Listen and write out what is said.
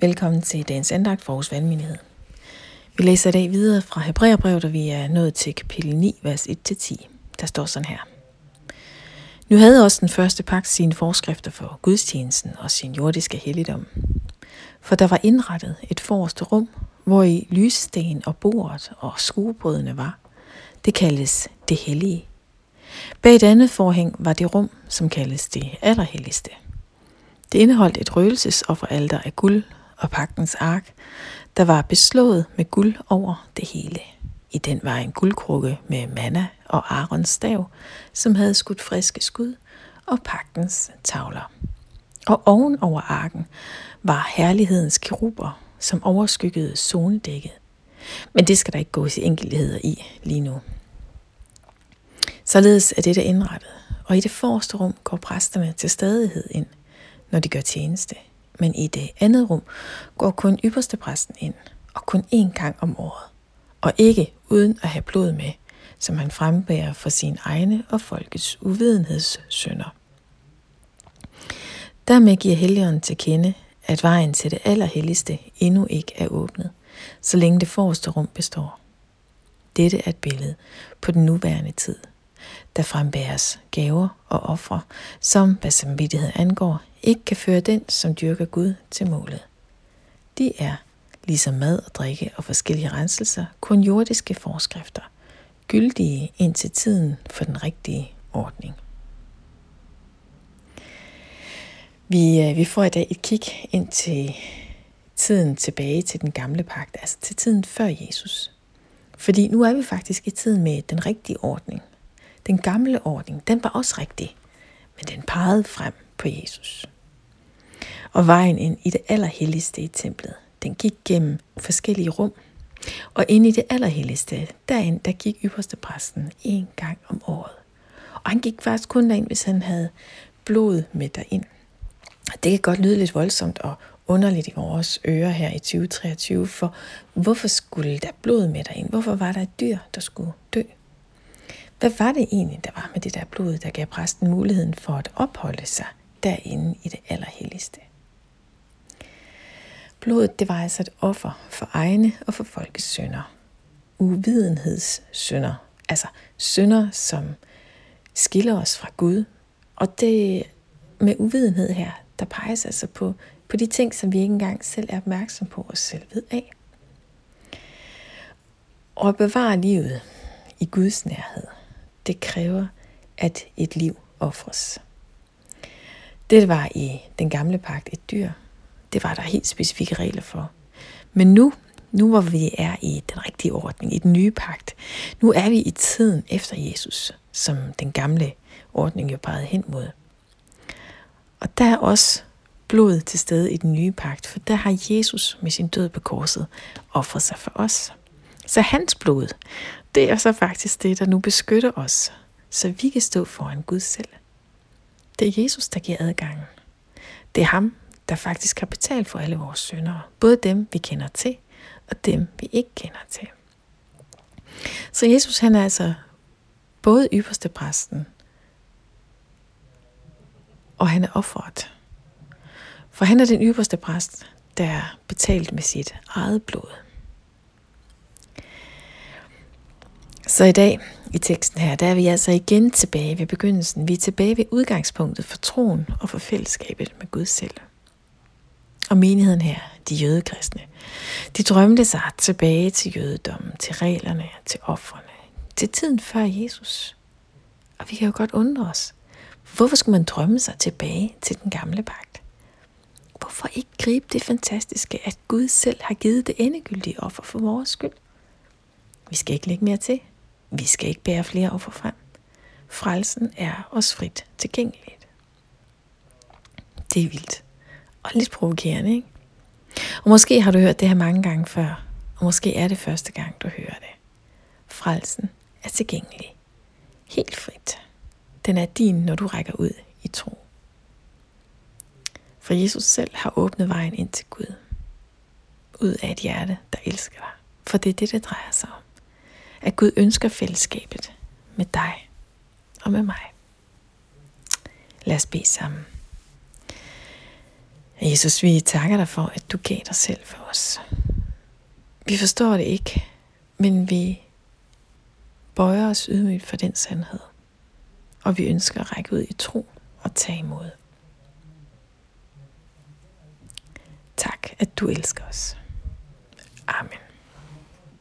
Velkommen til dagens andagt for Aarhus Valgmenighed. Vi læser i dag videre fra Hebræerbrevet, og vi er nået til kapitel 9, vers 1-10. Der står sådan her. Nu havde også den første pagt sine forskrifter for gudstjenesten og sin jordiske helligdom. For der var indrettet et forreste rum, hvor i lyssten og bordet og skuebrødene var. Det kaldes det hellige. Bag et andet forhæng var det rum, som kaldes det allerhelligste. Det indeholdt et røgelsesofferalter af guld og pagtens ark, der var beslået med guld over det hele. I den var en guldkrukke med manna og Arons stav, som havde skudt friske skud, og pagtens tavler. Og oven over arken var herlighedens keruber, som overskyggede zonedækket. Men det skal der ikke gå i enkeltheder i lige nu. Således er dette indrettet, og i det forreste rum går præsterne til stadighed ind, når de gør tjeneste men i det andet rum går kun ypperste præsten ind, og kun én gang om året, og ikke uden at have blod med, som han frembærer for sin egne og folkets uvidenhedssynder. Dermed giver Helligånden til kende, at vejen til det allerhelligste endnu ikke er åbnet, så længe det forreste rum består. Dette er et billede på den nuværende tid – der frembæres gaver og ofre, som, hvad samvittighed angår, ikke kan føre den, som dyrker Gud, til målet. De er, ligesom mad og drikke og forskellige renselser, kun jordiske forskrifter, gyldige indtil tiden for den rigtige ordning. Vi, øh, vi får i dag et kig ind til tiden tilbage til den gamle pagt, altså til tiden før Jesus. Fordi nu er vi faktisk i tiden med den rigtige ordning, den gamle ordning, den var også rigtig, men den pegede frem på Jesus. Og vejen ind i det allerhelligste i templet, den gik gennem forskellige rum. Og ind i det allerhelligste, derind, der gik ypperste præsten en gang om året. Og han gik faktisk kun derind, hvis han havde blod med derind. Og Det kan godt lyde lidt voldsomt og underligt i vores ører her i 2023, for hvorfor skulle der blod med derind? Hvorfor var der et dyr, der skulle dø? Hvad var det egentlig, der var med det der blod, der gav præsten muligheden for at opholde sig derinde i det allerhelligste? Blodet, det var altså et offer for egne og for folkets synder. Uvidenhedssynder. Altså synder, som skiller os fra Gud. Og det med uvidenhed her, der peges altså på, på de ting, som vi ikke engang selv er opmærksom på os selv ved af. Og at bevare livet i Guds nærhed, det kræver, at et liv offres. Det var i den gamle pagt et dyr. Det var der helt specifikke regler for. Men nu, nu hvor vi er i den rigtige ordning, i den nye pagt, nu er vi i tiden efter Jesus, som den gamle ordning jo pegede hen mod. Og der er også blod til stede i den nye pagt, for der har Jesus med sin død på korset offret sig for os. Så hans blod, det er så faktisk det, der nu beskytter os, så vi kan stå foran Gud selv. Det er Jesus, der giver adgangen. Det er ham, der faktisk har betalt for alle vores syndere. Både dem, vi kender til, og dem, vi ikke kender til. Så Jesus, han er altså både ypperste præsten, og han er offeret. For han er den ypperste præst, der er betalt med sit eget blod. Så i dag i teksten her, der er vi altså igen tilbage ved begyndelsen. Vi er tilbage ved udgangspunktet for troen og for fællesskabet med Gud selv. Og menigheden her, de jødekristne, de drømte sig tilbage til jødedommen, til reglerne, til offrene, til tiden før Jesus. Og vi kan jo godt undre os. Hvorfor skulle man drømme sig tilbage til den gamle pagt? Hvorfor ikke gribe det fantastiske, at Gud selv har givet det endegyldige offer for vores skyld? Vi skal ikke lægge mere til. Vi skal ikke bære flere offer frem. Frelsen er os frit tilgængeligt. Det er vildt. Og lidt provokerende, ikke? Og måske har du hørt det her mange gange før, og måske er det første gang, du hører det. Frelsen er tilgængelig. Helt frit. Den er din, når du rækker ud i tro. For Jesus selv har åbnet vejen ind til Gud. Ud af et hjerte, der elsker dig. For det er det, det drejer sig om at Gud ønsker fællesskabet med dig og med mig. Lad os bede sammen. Jesus, vi takker dig for, at du gav dig selv for os. Vi forstår det ikke, men vi bøjer os ydmygt for den sandhed. Og vi ønsker at række ud i tro og tage imod. Tak, at du elsker os.